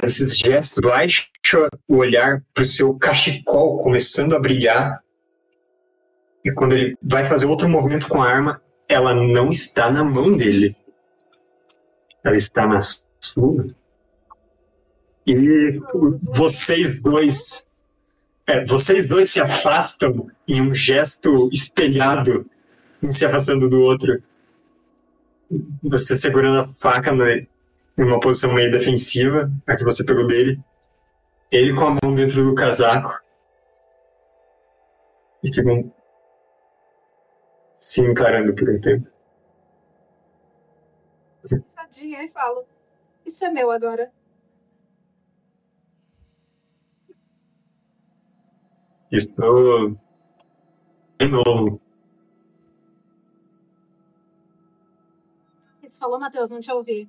faz esses gestos, baixa o olhar pro seu cachecol começando a brilhar. E quando ele vai fazer outro movimento com a arma, ela não está na mão dele. Ela está na sua. E vocês dois. É, vocês dois se afastam em um gesto espelhado, um se afastando do outro. Você segurando a faca em uma posição meio defensiva, a que você pegou dele. Ele com a mão dentro do casaco. E ficam se encarando por um tempo. Sadinha e falo: Isso é meu agora. Isso é novo. Você falou, Matheus, não te ouvi.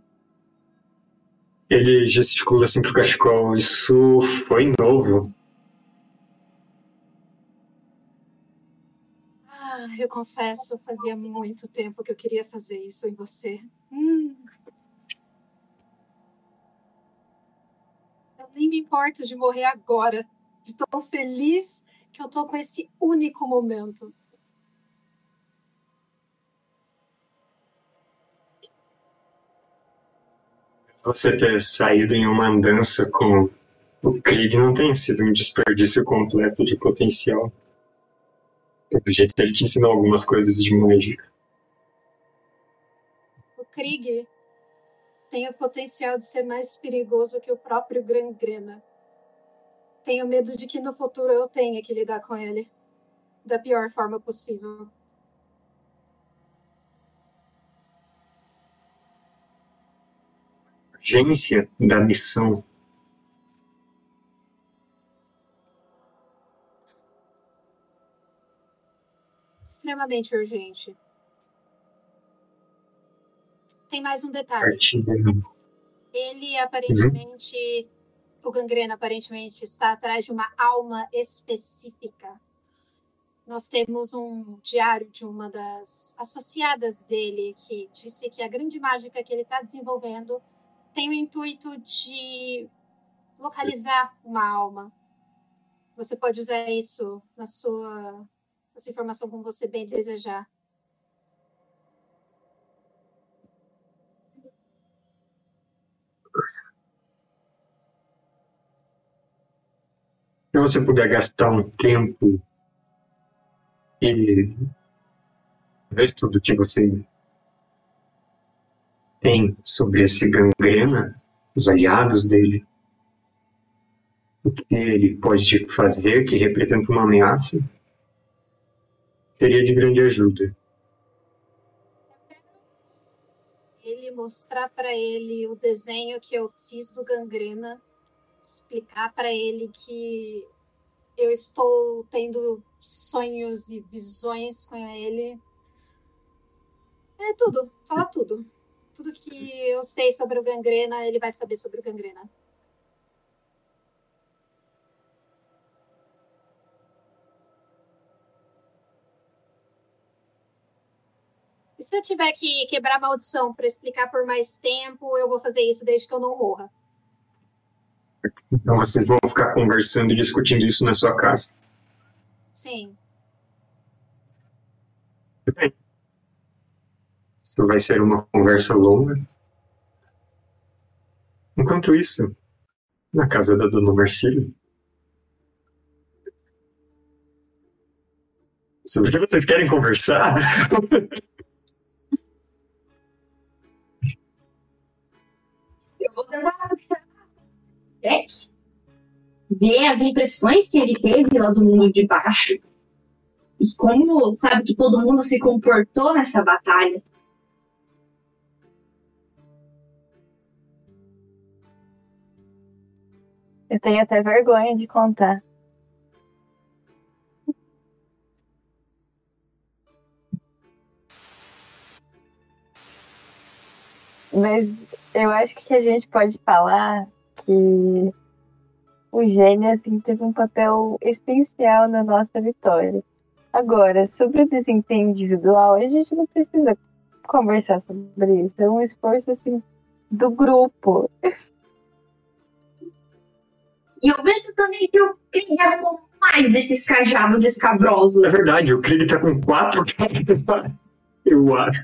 Ele gesticula assim pro cachecol. Isso foi novo. Ah, eu confesso, fazia muito tempo que eu queria fazer isso em você. Hum. Eu nem me importo de morrer agora, de tão feliz que eu tô com esse único momento. Você ter saído em uma andança com o Krieg não tem sido um desperdício completo de potencial. Do jeito que ele te ensinou algumas coisas de mágica. O Krieg tem o potencial de ser mais perigoso que o próprio Gangrena. Tenho medo de que no futuro eu tenha que lidar com ele da pior forma possível. Urgência da missão. Extremamente urgente. Tem mais um detalhe. Ele aparentemente o Gangrena aparentemente está atrás de uma alma específica. Nós temos um diário de uma das associadas dele que disse que a grande mágica que ele está desenvolvendo tem o intuito de localizar uma alma. Você pode usar isso na sua essa informação como você bem desejar. Se você puder gastar um tempo e ver tudo que você tem sobre esse gangrena, os aliados dele, o que ele pode fazer que representa uma ameaça, seria de grande ajuda. Ele mostrar para ele o desenho que eu fiz do gangrena explicar para ele que eu estou tendo sonhos e visões com ele. É tudo, fala tudo. Tudo que eu sei sobre o gangrena, ele vai saber sobre o gangrena. E se eu tiver que quebrar a maldição para explicar por mais tempo, eu vou fazer isso desde que eu não morra. Então vocês vão ficar conversando e discutindo isso na sua casa. Sim. Bem, vai ser uma conversa longa. Enquanto isso, na casa da dona Marcília. Sobre o que vocês querem conversar? Eu vou tentar ver as impressões que ele teve lá do mundo de baixo. E como, sabe, que todo mundo se comportou nessa batalha. Eu tenho até vergonha de contar. Mas eu acho que a gente pode falar que o gênio assim, teve um papel essencial na nossa vitória. Agora, sobre o desempenho individual, a gente não precisa conversar sobre isso. É um esforço assim do grupo. E eu vejo também que eu queria mais desses cajados escabrosos. É verdade, o Krieg tá com quatro Eu acho.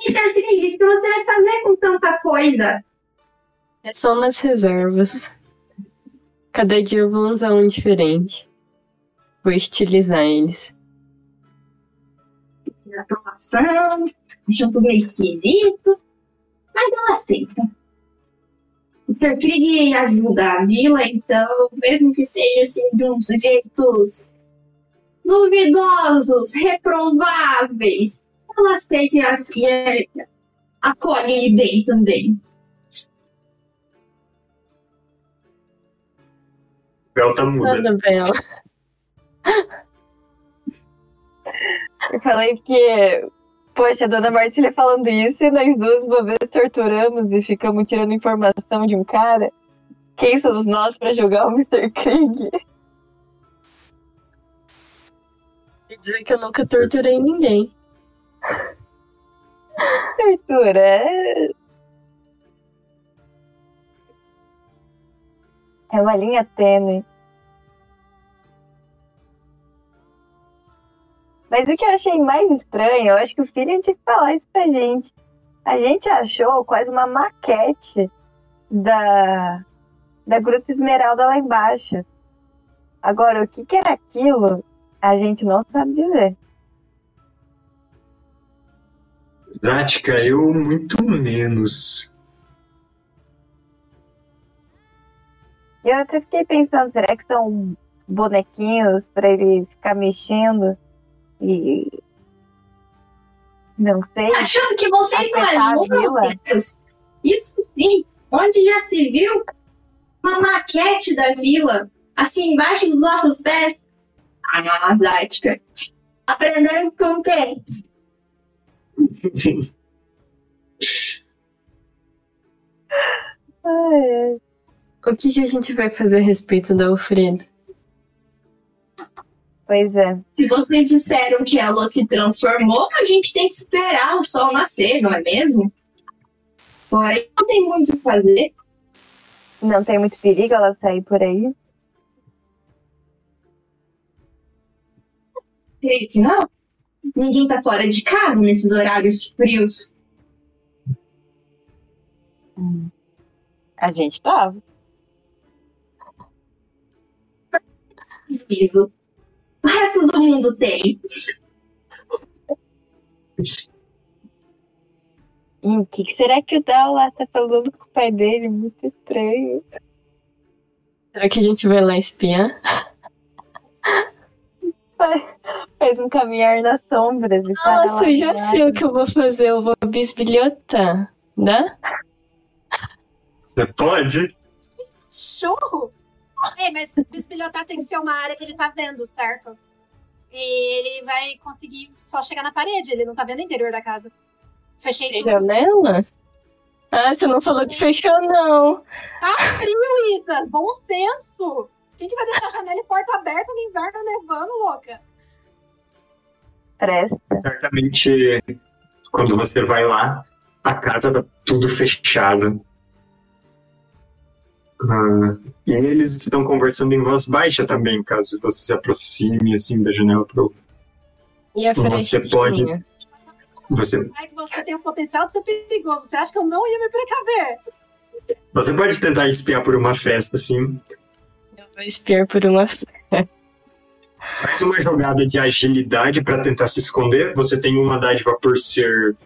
Mr. Krieg, o que você vai fazer com tanta coisa? É só umas reservas. Cada dia eu vou usar um diferente. Vou estilizar eles. Aprovação, acham tudo meio esquisito, mas ela aceita. O Sr. Krieg ajuda a vila, então, mesmo que seja assim, de uns jeitos duvidosos, reprováveis, ela aceita e assim, é, acolhe ele bem também. Bel tá muda. Nada, Bela. Eu falei que, poxa, a dona Marcília falando isso e nós duas uma vez torturamos e ficamos tirando informação de um cara. Quem somos nós pra julgar o Mr. Krieg? Quer dizer que eu nunca torturei ninguém. Arthur, é. É uma linha tênue. Mas o que eu achei mais estranho, eu acho que o Filho tinha que falar isso pra gente. A gente achou quase uma maquete da, da Gruta Esmeralda lá embaixo. Agora, o que, que era aquilo, a gente não sabe dizer. Prática, eu muito menos. Eu até fiquei pensando, será que são bonequinhos pra ele ficar mexendo? E. Não sei. Achando que vocês não é louco, vila? Deus. Isso sim, onde já se viu uma maquete da vila, assim, embaixo dos nossos pés? Ah, Zática. Aprendendo com quem? Ai, ai. O que, que a gente vai fazer a respeito da Alfredo? Pois é. Se vocês disseram que ela se transformou, a gente tem que esperar o sol nascer, não é mesmo? Porém, não tem muito o que fazer. Não tem muito perigo ela sair por aí? Creio que não. Ninguém tá fora de casa nesses horários frios. A gente tava. Piso. O resto do mundo tem. E o que, que será que o Dal lá tá falando com o pai dele? Muito estranho. Será que a gente vai lá espiar? Faz um caminhar nas sombras e parar Nossa, eu já sei o que eu vou fazer. Eu vou bisbilhotar, né? Você pode? Churro? Ei, mas bisbilhotar tem que ser uma área que ele tá vendo, certo? E ele vai conseguir só chegar na parede, ele não tá vendo o interior da casa. Fechei Tem tudo. janela? Ah, você não falou que fechou, não. Tá frio, Isa! Bom senso! Quem que vai deixar janela e porta aberta no inverno nevando, louca? Presta. Certamente, quando você vai lá, a casa tá tudo fechado. Ah, e eles estão conversando em voz baixa também, caso você se aproxime assim da janela pro. E a Você pode- Você, você tem o potencial de ser perigoso. Você acha que eu não ia me precaver? você pode tentar espiar por uma festa, assim. Eu vou espiar por uma. Faz uma jogada de agilidade para tentar se esconder. Você tem uma dádiva por ser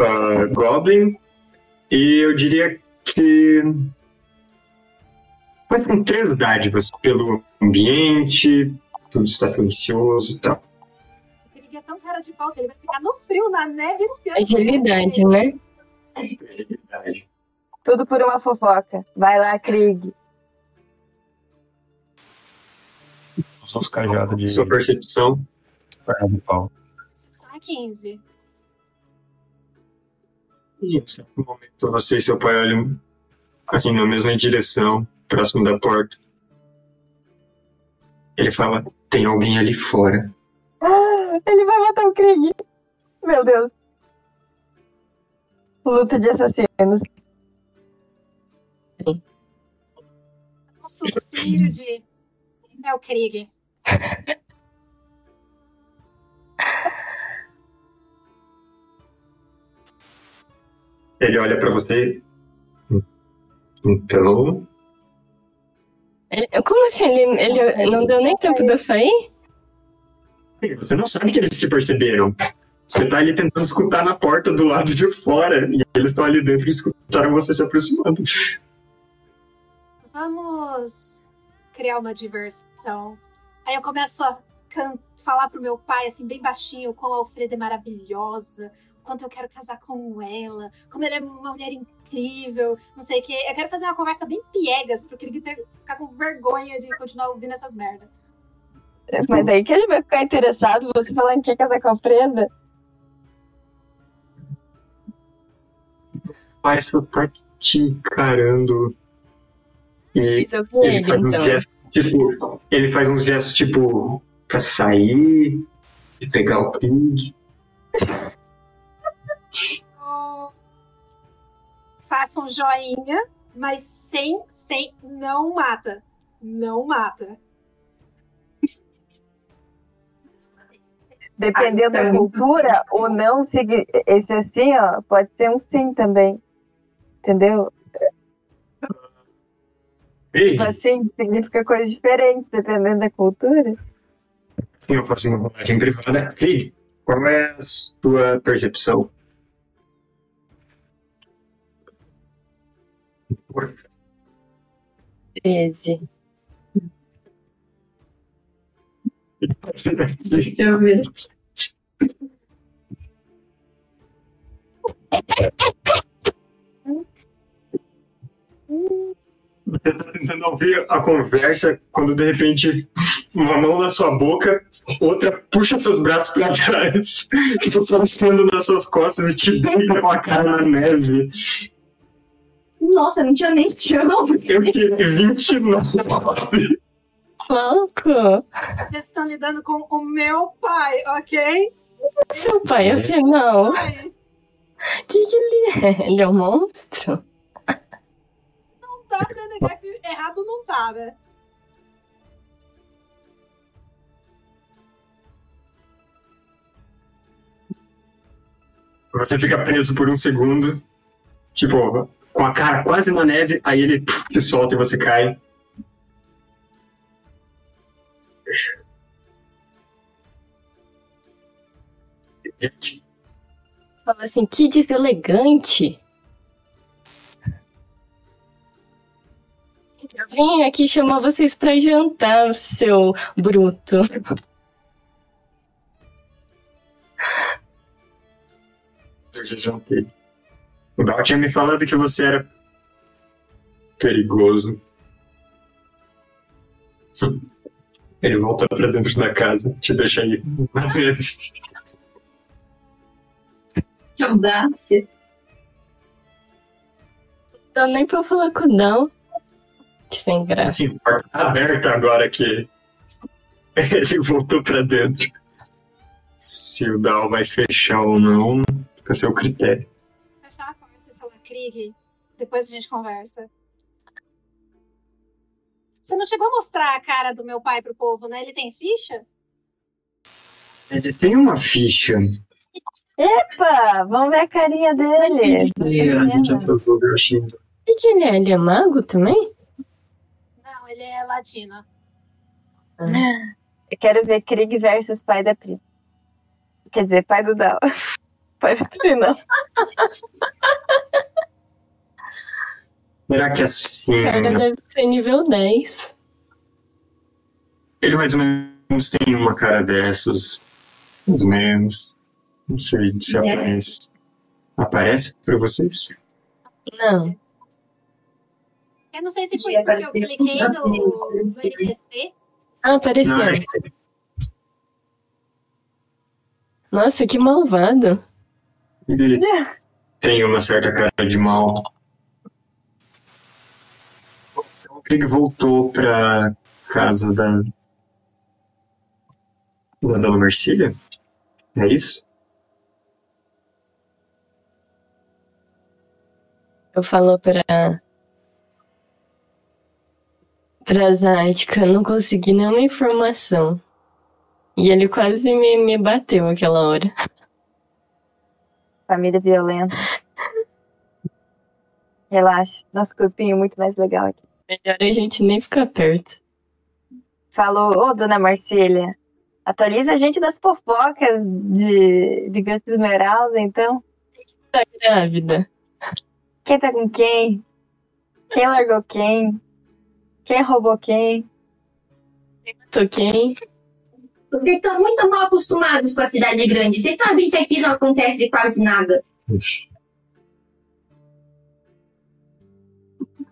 ah, Goblin. E eu diria que. Mas com três dádivas pelo ambiente, tudo está silencioso e tal. Ele é tão cara de pau que ele vai ficar no frio, na neve, espiando. Agilidade, né? Agilidade. Tudo por uma fofoca. Vai lá, Krieg. Só os cajados de Sua percepção. perna de pau. Percepção é 15. E em certo momento você e seu pai olham assim na mesma direção, próximo da porta. Ele fala: tem alguém ali fora. Ah, ele vai matar o Krieg. Meu Deus. Luta de assassinos. um suspiro de. É o Krieg. Ele olha pra você. Então. Ele- Como assim? Ele, ele não deu nem tempo de eu sair? Você não sabe que eles te perceberam. Você tá ali tentando escutar na porta do lado de fora. E eles estão ali dentro e escutaram você se aproximando. Vamos criar uma diversão. Aí eu começo a falar pro meu pai, assim, bem baixinho, como a Alfreda é maravilhosa, quanto eu quero casar com ela, como ela é uma mulher incrível, não sei o quê. Eu quero fazer uma conversa bem piegas, porque ele ter, ficar com vergonha de continuar ouvindo essas merdas. Mas daí que ele vai ficar interessado, você falando que quer casar com a Freda? Mas só tá te encarando. E eu vi ele ele, faz uns então. gestos, tipo. Ele faz uns gestos, tipo, pra sair e pegar o Krieg. Faça um joinha, mas sem, sem, não mata. Não mata. Dependendo da cultura, o não, esse assim, ó, pode ser um sim também. Entendeu? Ei, Tipo assim, significa coisas diferentes, dependendo da cultura. eu faço uma rolagem privada. Krieg, qual é a sua percepção? 13. Deixa eu ver. Você tá tentando ouvir a conversa quando de repente uma mão na sua boca, outra puxa seus braços pra trás, fica passando nas suas costas e te deita com a cara na neve. Nossa, não tinha nem chão. Eu tive 29. Louco! Vocês estão lidando com o meu pai, ok? Seu pai, afinal, que, que ele é? Ele é um monstro? não dá pra negar que errado não tá, né? Você fica preso por um segundo, tipo, com a cara quase na neve, aí ele te solta e você cai. Fala assim, que deselegante. Eu vim aqui chamar vocês pra jantar, seu bruto. Eu já jantei. O Gal tinha me falado que você era perigoso. Ele volta pra dentro da casa, te deixa aí na neve. Que audácia. Não dá nem pra falar com o Dão. Que sem graça. Assim, a porta tá aberta agora que ele voltou pra dentro. Se o Dal vai fechar ou não, fica a seu critério. E Krieg, depois a gente conversa. Você não chegou a mostrar a cara do meu pai pro povo, né? Ele tem ficha? Ele tem uma ficha. Epa, vamos ver a carinha dele. E a gente atrasou o. E que ele é? Ele é mago também? Não, ele é latino. Eu quero ver Krieg versus pai da Pri. Quer dizer, pai do Dal. Pai da Pri, não. Será que O assim. cara deve ser nível 10. Ele mais ou menos tem uma cara dessas. Mais ou menos. Não sei se É. aparece. Aparece pra vocês? Não. Eu não sei se foi porque eu cliquei no, no NPC. Ah, apareceu. Não, que Nossa, que malvado. ele tem uma certa cara de mal. O Krieg voltou pra casa da. da Dona Marcília? É isso? Eu falo pra. Trazática, não consegui nenhuma informação. E ele quase me, me bateu aquela hora. Família violenta. Relaxa. Nosso corpinho é muito mais legal aqui. Melhor a gente nem ficar perto. Falou, ô dona Marcília, atualiza a gente das fofocas de, de Ganta Esmeralda, então. Tá grávida. Quem tá com quem? Quem largou quem? Quem roubou quem? Tô quem? Vocês estão muito mal acostumados com a cidade grande. Vocês sabem que aqui não acontece quase nada.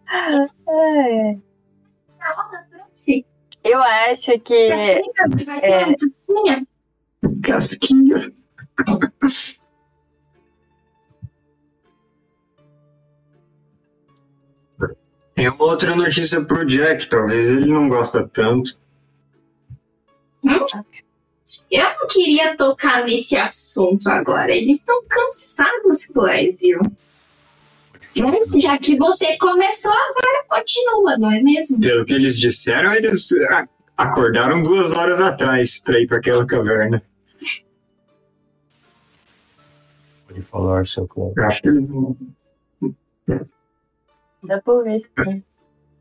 É, eu acho que. Vai ter é. casquinha. Casquinha. Tem uma outra notícia pro Jack, talvez ele não gosta tanto. Eu não queria tocar nesse assunto agora. Eles estão cansados, Clésio. Mas já que você começou, agora continua, não é mesmo? Pelo que eles disseram, eles a- acordaram duas horas atrás pra ir pra aquela caverna. Pode falar, seu Cláudio. Eu acho que eles não. Dá pra ver sim.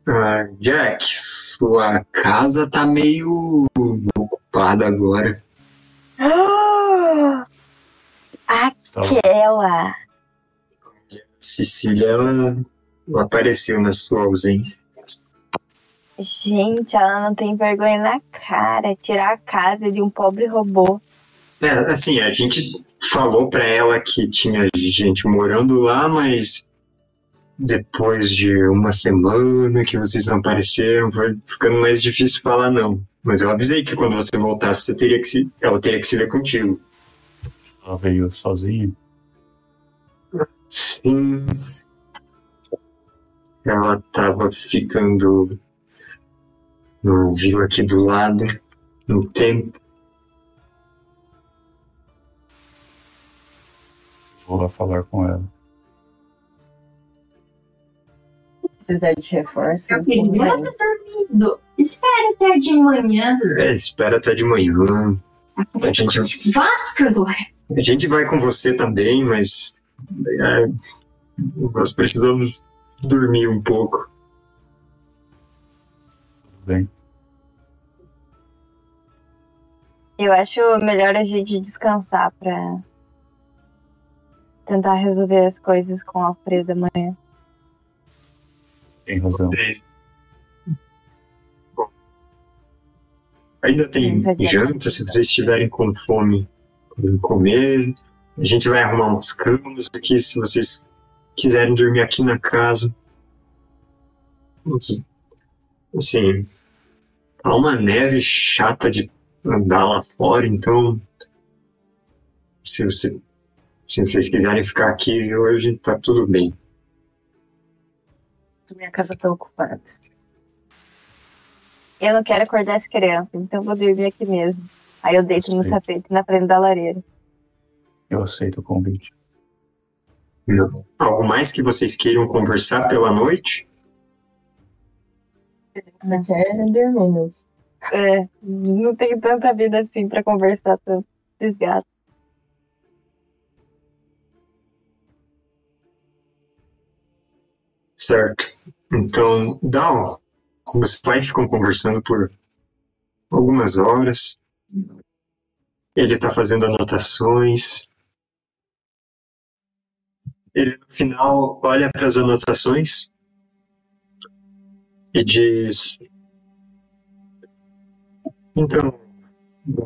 Ah, Jack, sua casa tá meio ocupada agora. Ah, Estava Aquela. Cecília, ela apareceu na sua ausência. Gente, ela não tem vergonha na cara. Tirar a casa de um pobre robô. É, assim, a gente falou pra ela que tinha gente morando lá, mas depois de uma semana que vocês não apareceram, foi ficando mais difícil falar não. Mas eu avisei que quando você voltasse, você teria que se, ela teria que se ver contigo. ela veio sozinha. Sim. Ela tava ficando no vila aqui do lado, no tempo. Vou lá falar com ela. Precisar de reforços. A menina tá dormindo. Espera até de manhã. É, espera até de manhã. A gente, Vasca agora. a gente vai com você também, mas é, nós precisamos dormir um pouco. Tudo bem. Eu acho melhor a gente descansar pra tentar resolver as coisas com a Alfredo amanhã. Tem razão. Bom, ainda tem janta, se vocês estiverem com fome, podem comer. A gente vai arrumar umas camas aqui, se vocês quiserem dormir aqui na casa. Putz, Assim, tá uma neve chata de andar lá fora, então se, você, se vocês quiserem ficar aqui hoje, tá tudo bem. Minha casa tá ocupada. Eu não quero acordar as crianças, então vou dormir aqui mesmo. Aí eu deito no tapete na frente da lareira. Eu aceito o convite. Não. Algo mais que vocês queiram conversar pela noite? Quer dormir. É, não tenho tanta vida assim pra conversar tanto. Desgaste. Certo. Então, Dal, os pais ficam conversando por algumas horas. Ele está fazendo anotações. Ele, no final, olha para as anotações e diz: Então,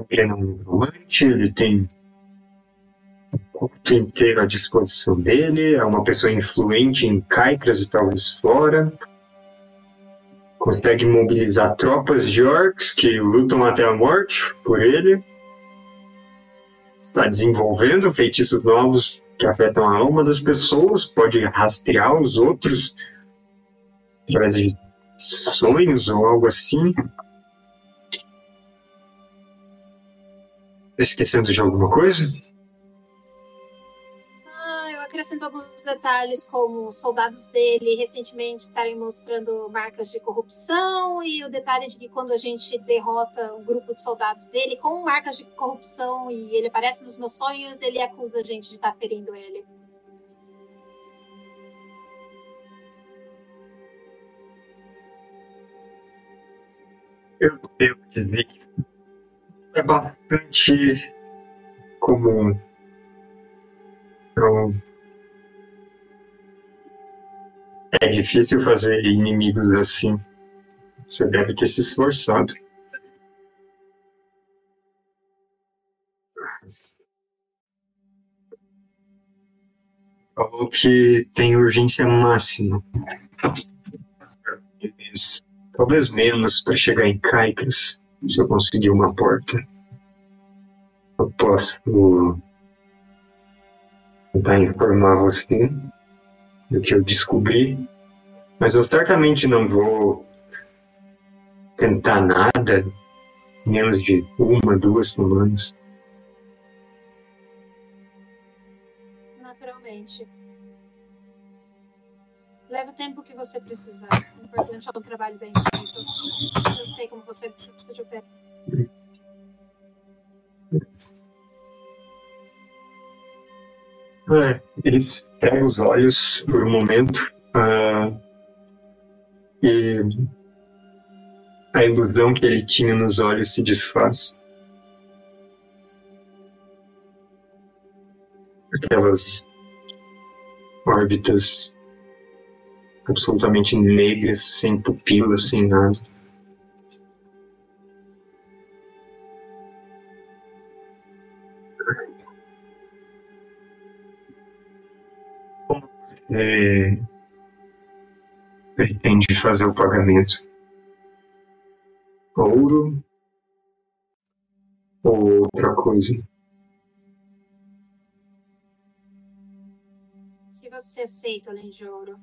ele é um negromante, ele tem o culto inteiro à disposição dele, é uma pessoa influente em Caicras e talvez fora. Consegue mobilizar tropas de orcs que lutam até a morte por ele. Está desenvolvendo feitiços novos que afetam a alma das pessoas, pode rastrear os outros através de sonhos ou algo assim. Tô esquecendo de alguma coisa? Acrescentou alguns detalhes, como soldados dele recentemente estarem mostrando marcas de corrupção, e o detalhe de que quando a gente derrota um grupo de soldados dele com marcas de corrupção e ele aparece nos meus sonhos, ele acusa a gente de estar ferindo ele. Eu devo dizer que é bastante comum. Então, é difícil fazer inimigos assim. Você deve ter se esforçado. Falou que tem urgência máxima. Talvez, talvez menos para chegar em Caicras, se eu conseguir uma porta. Eu posso tentar informar você do que eu descobri, mas eu certamente não vou tentar nada menos de uma, duas semanas. Naturalmente. Leva o tempo que você precisar. O importante é um trabalho bem feito. Eu sei como você precisa de operar. É, ele pega os olhos por um momento ah, e a ilusão que ele tinha nos olhos se desfaz. Aquelas órbitas absolutamente negras, sem pupilas, sem nada. É, pretende fazer o pagamento? Ouro ou outra coisa? O que você aceita além de ouro?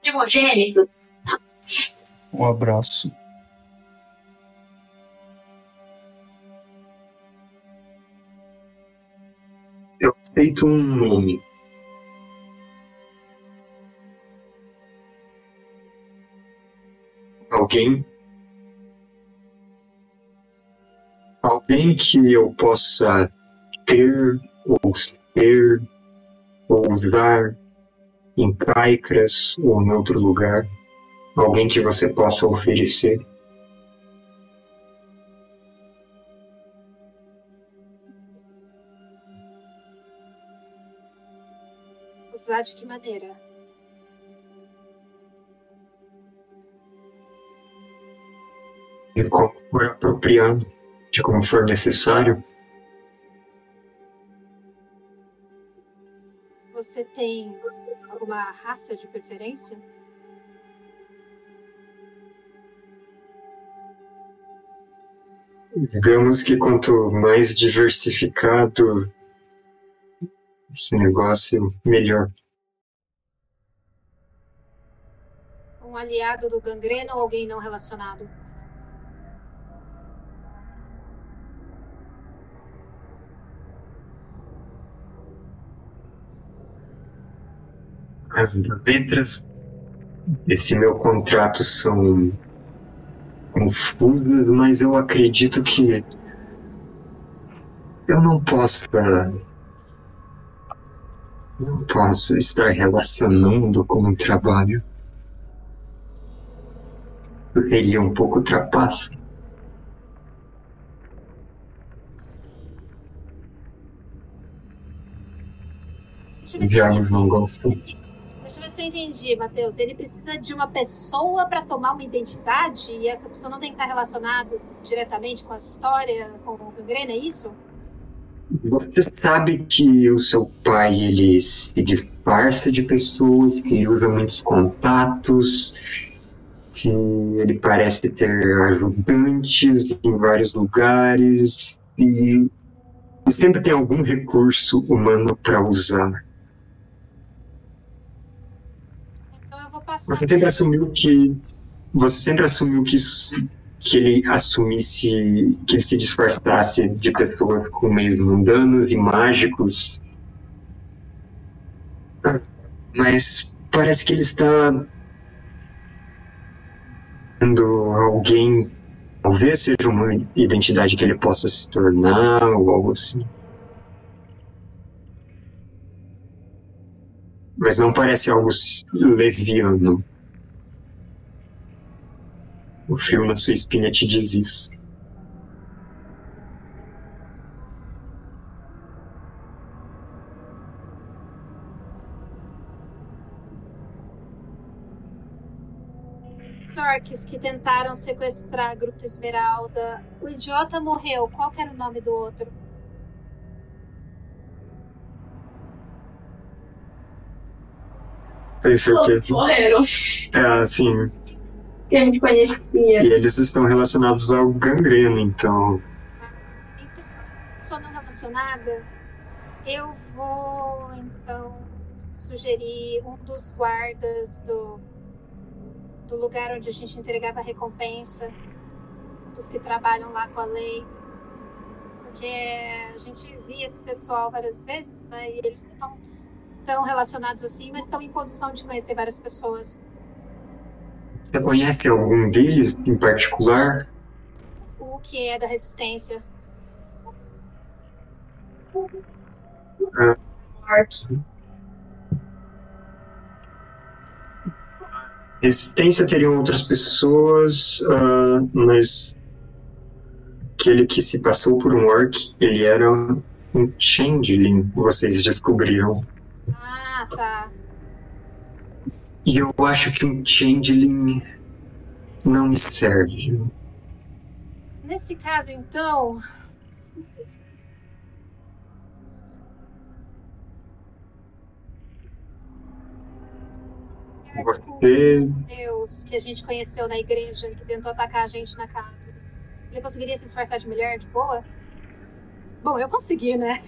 Primogênito. Um abraço. Eu aceito um nome. Alguém. Alguém que eu possa ter, ou ser, ou usar em Caicras ou em outro lugar. Alguém que você possa oferecer. Usar de que maneira? de como for apropriado, de como for necessário. Você tem alguma raça de preferência? Digamos que quanto mais diversificado esse negócio, melhor. Um aliado do gangrena ou alguém não relacionado? As letras desse meu contrato são confusas, mas eu acredito que eu não posso não posso estar relacionando com o trabalho. Seria um pouco trapaça. Diabos não gostam. Deixa eu ver se eu entendi, Matheus. Ele precisa de uma pessoa para tomar uma identidade e essa pessoa não tem que estar relacionado diretamente com a história, com o gangrena, é isso? Você sabe que o seu pai ele se disfarça de pessoas, que ele usa muitos contatos, que ele parece ter ajudantes em vários lugares e sempre tem algum recurso humano para usar. Então eu vou passar. Você sempre assumiu que você sempre assumiu que, isso- que ele assumisse, que ele se disfarçasse de pessoas com meios mundanos e mágicos. Mas parece que ele está sendo alguém, talvez seja uma identidade que ele possa se tornar ou algo assim. Mas não parece algo leviano. O frio na sua espinha te diz isso. Os orcs que tentaram sequestrar a Gruta Esmeralda. O idiota morreu. Qual que era o nome do outro? Tenho Todos certeza. morreram. É, assim, Que a gente conhecia. e eles estão relacionados ao gangreno, então. Então, só não relacionada, eu vou então sugerir um dos guardas do, do lugar onde a gente entregava a recompensa, dos que trabalham lá com a lei. Porque a gente via esse pessoal várias vezes, né? E eles não estão tão relacionados assim, mas estão em posição de conhecer várias pessoas. Você conhece algum deles em particular? O que é da resistência. Orc. Resistência teriam outras pessoas, ah, mas aquele que se passou por um orc, ele era um changeling, vocês descobriram. Ah, tá. E eu acho que um changeling não me serve. Nesse caso, então. Você Deus que a gente conheceu na igreja que tentou atacar a gente na casa. Ele conseguiria se disfarçar de mulher de boa? Bom, eu consegui, né?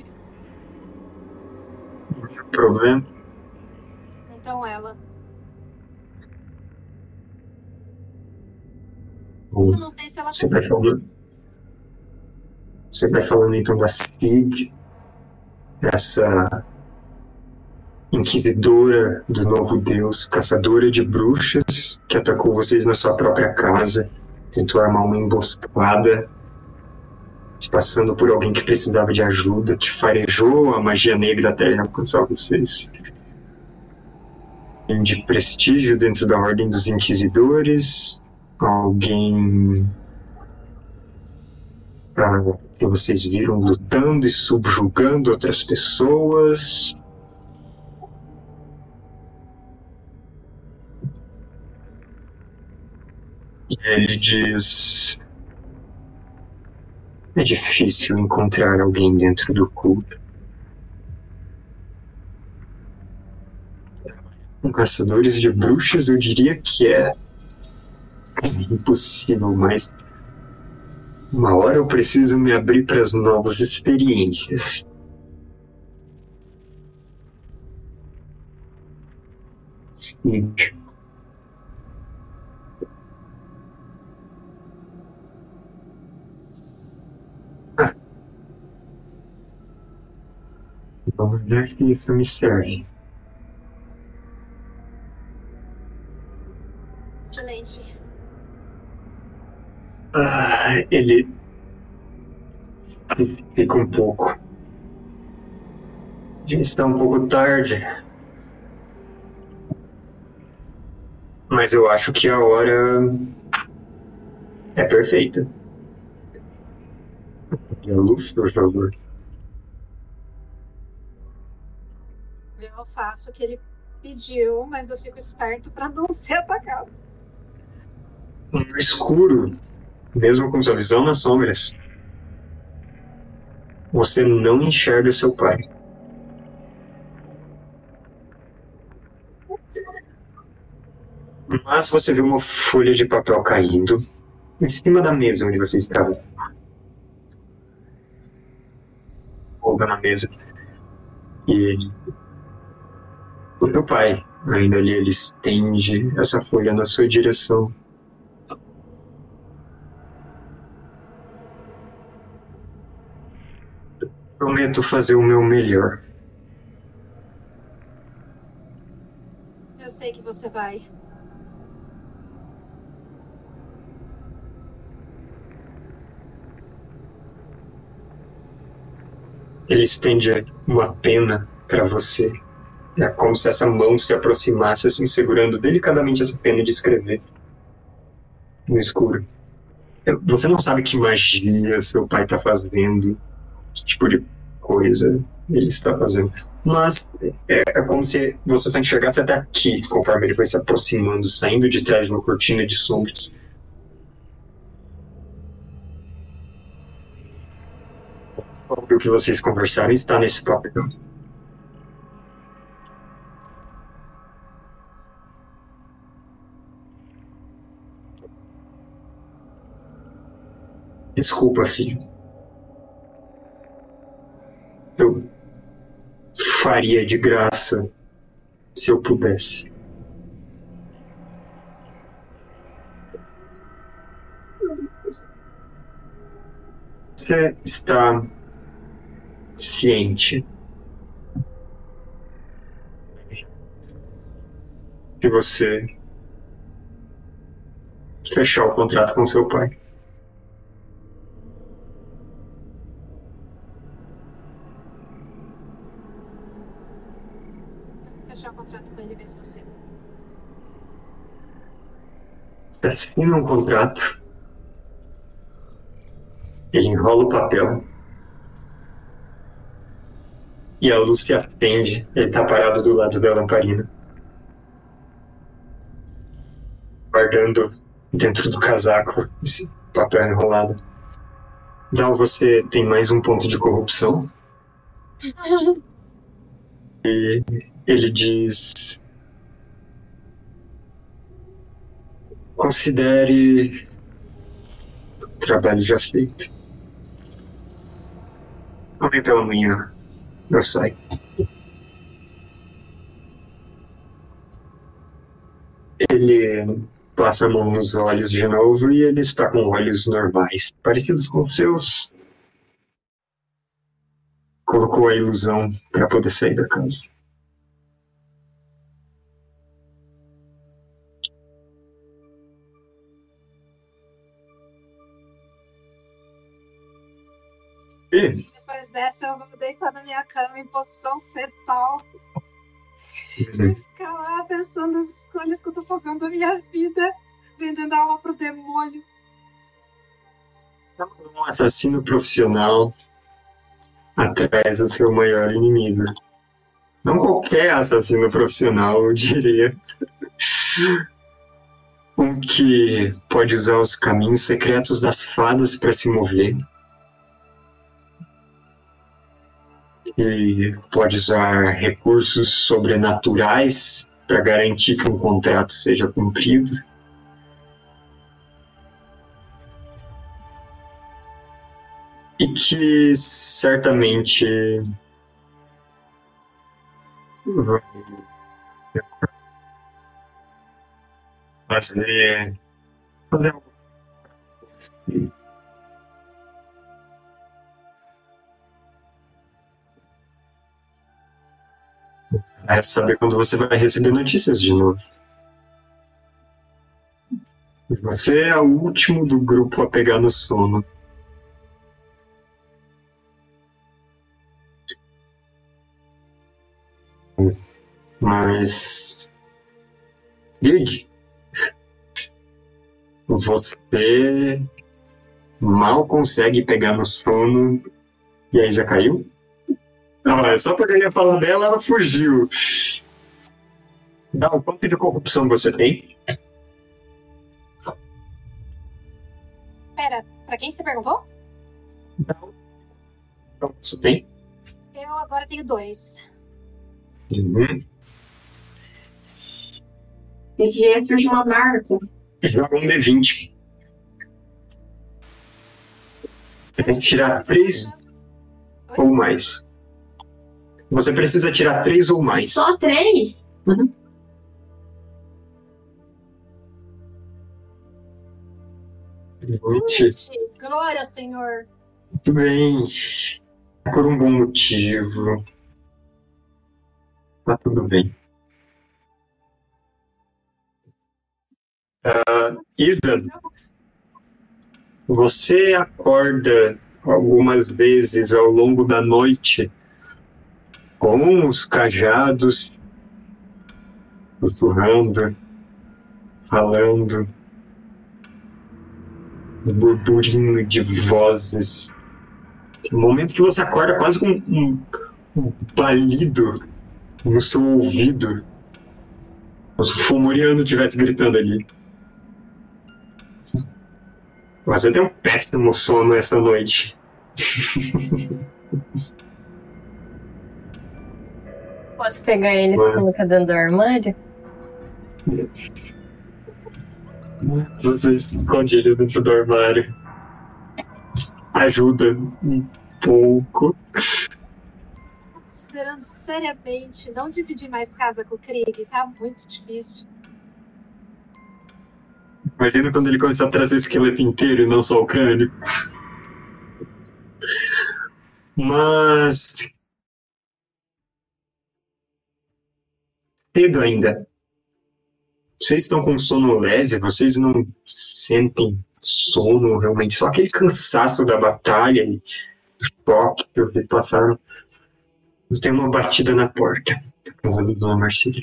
problema? Então ela. Isso eu não sei se ela Você vai falando. Você vai falando então da Cid, essa inquisidora do novo deus, caçadora de bruxas, que atacou vocês na sua própria casa, tentou armar uma emboscada, se passando por alguém que precisava de ajuda, que farejou a magia negra até alcançar vocês. De prestígio dentro da Ordem dos Inquisidores, alguém ah, que vocês viram lutando e subjugando outras pessoas. E ele diz: É difícil encontrar alguém dentro do culto. Com caçadores de bruxas, eu diria que é impossível, mas uma hora eu preciso me abrir para as novas experiências. Sim. Vamos ver se isso me serve. Excelente. Ah, ele fica um pouco. Já está um pouco tarde. Mas eu acho que a hora é perfeita. A luz, por favor. Eu faço o que ele pediu, mas eu fico esperto pra não ser atacado. No escuro, mesmo com sua visão nas sombras, você não enxerga seu pai. Mas você vê uma folha de papel caindo em cima da mesa onde você estava. Folga na mesa. E o seu pai, ainda ali, ele estende essa folha na sua direção. Prometo fazer o meu melhor. Eu sei que você vai. Ele estende uma pena para você. É como se essa mão se aproximasse, assim, segurando delicadamente essa pena de escrever no escuro. Você não sabe que magia seu pai está fazendo, que tipo de coisa ele está fazendo. Mas é, é como se você só enxergasse até aqui, conforme ele foi se aproximando, saindo de trás de uma cortina de sombras. O que vocês conversaram está nesse papel. Desculpa, filho. Eu faria de graça se eu pudesse. Você está ciente que você fechar o contrato com seu pai. Fechar o contrato com ele mesmo assim. Você assina um contrato, ele enrola o papel e a luz se acende. Ele está parado do lado da lamparina, guardando dentro do casaco esse papel enrolado. Dal, você tem mais um ponto de corrupção. E ele diz: Considere o trabalho já feito. Amanhã pela manhã eu saio. Ele passa a mão nos olhos de novo e ele está com olhos normais, parecidos com os seus. Colocou a ilusão para poder sair da casa. Depois dessa, eu vou deitar na minha cama em posição fetal Uhum. e ficar lá pensando nas escolhas que eu tô fazendo da minha vida, vendendo a alma pro demônio. um assassino profissional atrás do seu maior inimigo. Não qualquer assassino profissional, eu diria. Um que pode usar os caminhos secretos das fadas para se mover. Que pode usar recursos sobrenaturais para garantir que um contrato seja cumprido. e que certamente fazer fazer É saber quando você vai receber notícias de novo. Você é o último do grupo a pegar no sono. Mas. Ig, você mal consegue pegar no sono e aí já caiu? Não, é só porque eu ia falar dela, ela fugiu. Não, quanto de corrupção você tem? Pera, pra quem você perguntou? Não. Quanto você tem? Eu agora tenho dois. Uhum. PG surge uma marca. Joga um D20. Você tem que tirar três ou mais. Você precisa tirar três ou mais. Só três? Vinte. Glória, Senhor. Muito bem. por um bom motivo. Tá tudo bem. Uh, você acorda algumas vezes ao longo da noite com os cajados sussurrando, falando, um burburinho de vozes. Tem um momento que você acorda quase com um, um balido no seu ouvido. Como se o Fomoriano estivesse gritando ali. Você tem um péssimo sono essa noite. Posso pegar ele e colocar dentro do armário? Você esconde ele dentro do armário. Ajuda um pouco. Considerando seriamente não dividir mais casa com o Krieg, tá muito difícil. Imagina quando ele começar a trazer o esqueleto inteiro e não só o crânio. Mas. Cedo ainda. Vocês estão com sono leve? Vocês não sentem sono realmente? Só aquele cansaço da batalha e choque que vocês passaram. Mas tem uma batida na porta. Tá com Dona Marcília.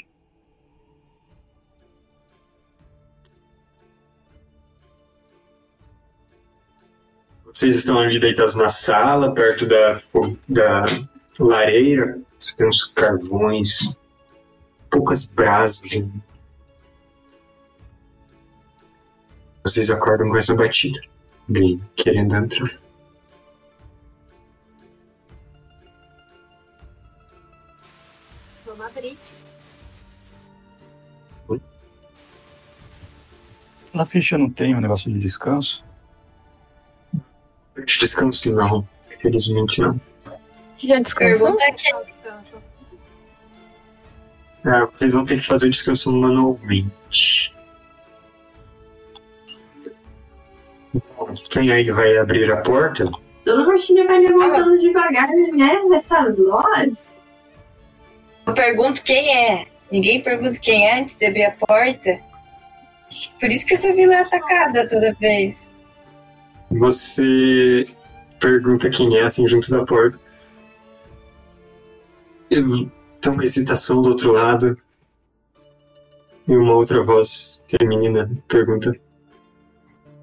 Vocês estão ali deitados na sala, perto da, da lareira. Você tem uns carvões, poucas brasas. Vocês acordam com essa batida. Bem, querendo entrar. Vamos abrir. Na ficha não tem um negócio de descanso? De descanso não. Infelizmente não. Já descansou? Pergunta aqui. É, vocês vão ter que fazer o descanso manualmente. Quem aí vai abrir a porta? Dona Martinha vai levantando devagar, né? Nessas lojas. Eu pergunto quem é. Ninguém pergunta quem é antes de abrir a porta. Por isso que essa vila é atacada toda vez. Você pergunta quem é, assim, junto da porta. Eu- Tem uma hesitação do outro lado. E uma outra voz feminina pergunta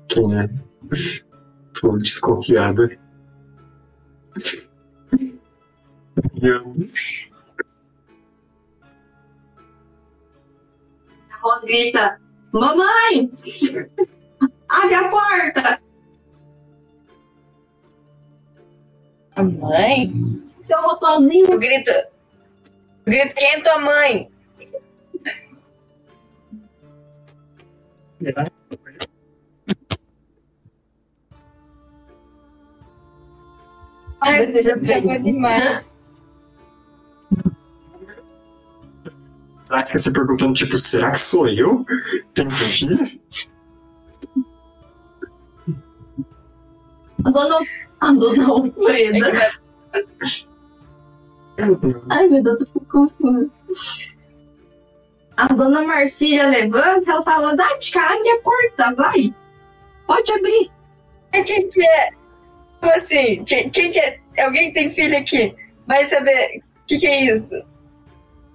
quem é. Tô desconfiada. E eu- A Rosa grita: Mamãe! Abre a porta! A mãe? Seu roupãozinho. Eu grito. Quem é tua mãe? Ai, já foi demais. Será que você perguntando, tipo, será que sou eu? Tenho filho? A dona, a dona É que Alfreda. vai- Ai, meu Deus, eu tô confusa. A dona Marcília levanta, ela fala: Zatka, abre a porta, vai. Pode abrir. É, Quem que é? Assim, quem, quem que é? Alguém tem filho aqui? Vai saber o que, que é isso?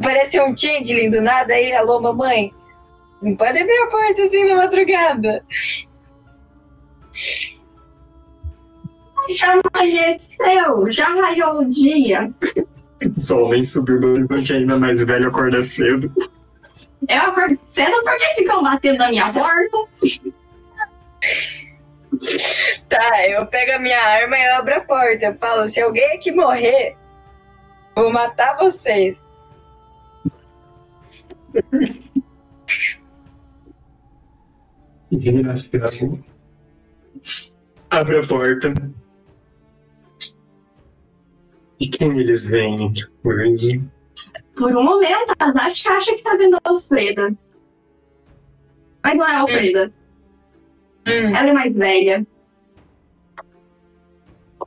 Parece um changeling do nada aí, alô mamãe? Não pode abrir a porta assim na madrugada. Já amanheceu, já raiou o dia. O sol nem subiu no horizonte ainda mais velho, acorda cedo. Eu acordo cedo porque ficam batendo na minha porta. Tá, eu pego a minha arma e eu abro a porta. Eu falo, se alguém aqui morrer, vou matar vocês. Abre a porta. E quem eles veem? Luiz? Por um momento, a Zatka acha que tá vendo a Alfreda. Mas não é a Alfreda. Hum, Ela é mais velha.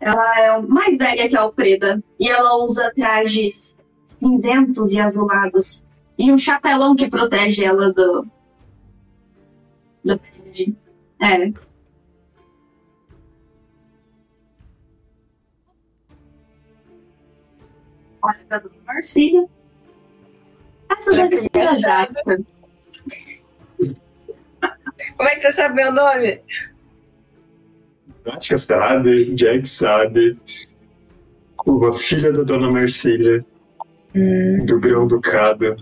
Ela é mais velha que a Alfreda. E ela usa trajes cinzentos e azulados. E um chapelão que protege ela do. do. É. Olha pra Dona Marcília. Essa deve que ser a engraçado. Zapka. Como é que você sabe meu nome? Acho que sabe, Jack sabe. A filha da Dona Marcília, do Grão Ducado.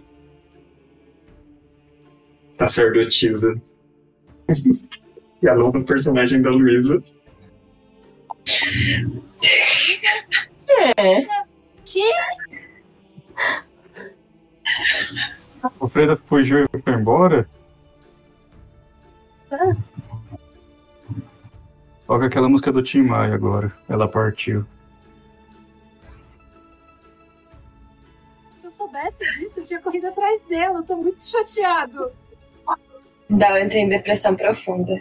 A sacerdotisa. e a nova personagem da Luísa. É. Que? O Freda fugiu e foi embora? Toca aquela música do Tim Maia agora. Ela partiu. Se eu soubesse disso, eu tinha corrido atrás dela. Eu tô muito chateado. Dá, eu entrei em depressão profunda.